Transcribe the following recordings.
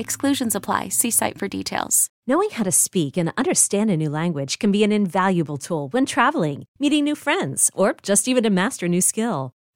Exclusions apply. See site for details. Knowing how to speak and understand a new language can be an invaluable tool when traveling, meeting new friends, or just even to master a new skill.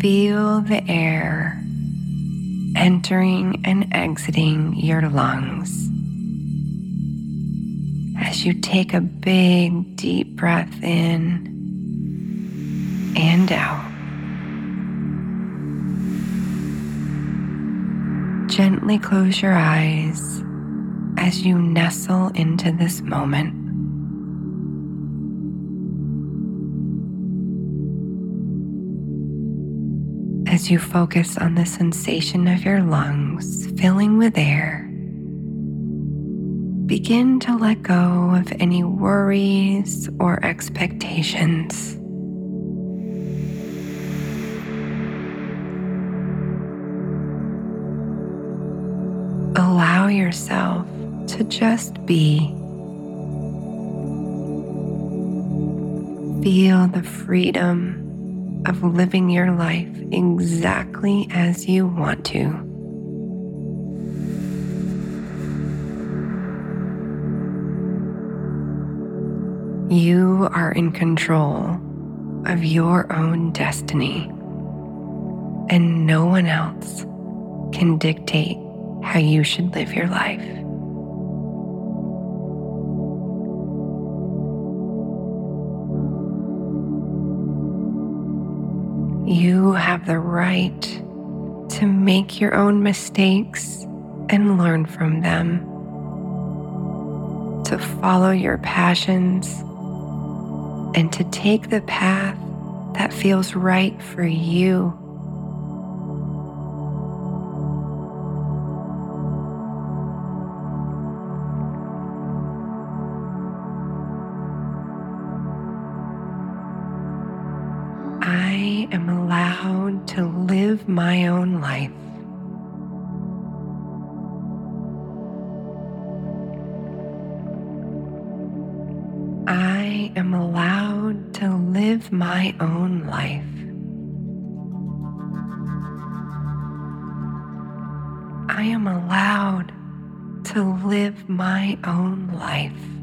Feel the air entering and exiting your lungs. As you take a big, deep breath in and out. Gently close your eyes as you nestle into this moment. You focus on the sensation of your lungs filling with air, begin to let go of any worries or expectations. Allow yourself to just be. Feel the freedom of living your life exactly as you want to. You are in control of your own destiny, and no one else can dictate how you should live your life. You have the right to make your own mistakes and learn from them, to follow your passions, and to take the path that feels right for you. I am allowed to live my own life. I am allowed to live my own life. I am allowed to live my own life.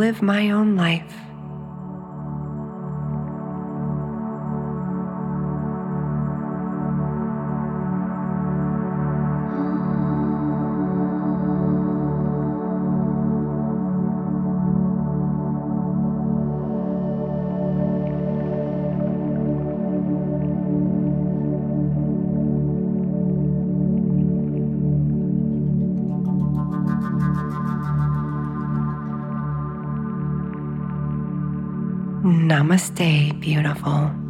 Live my own life. Namaste, beautiful.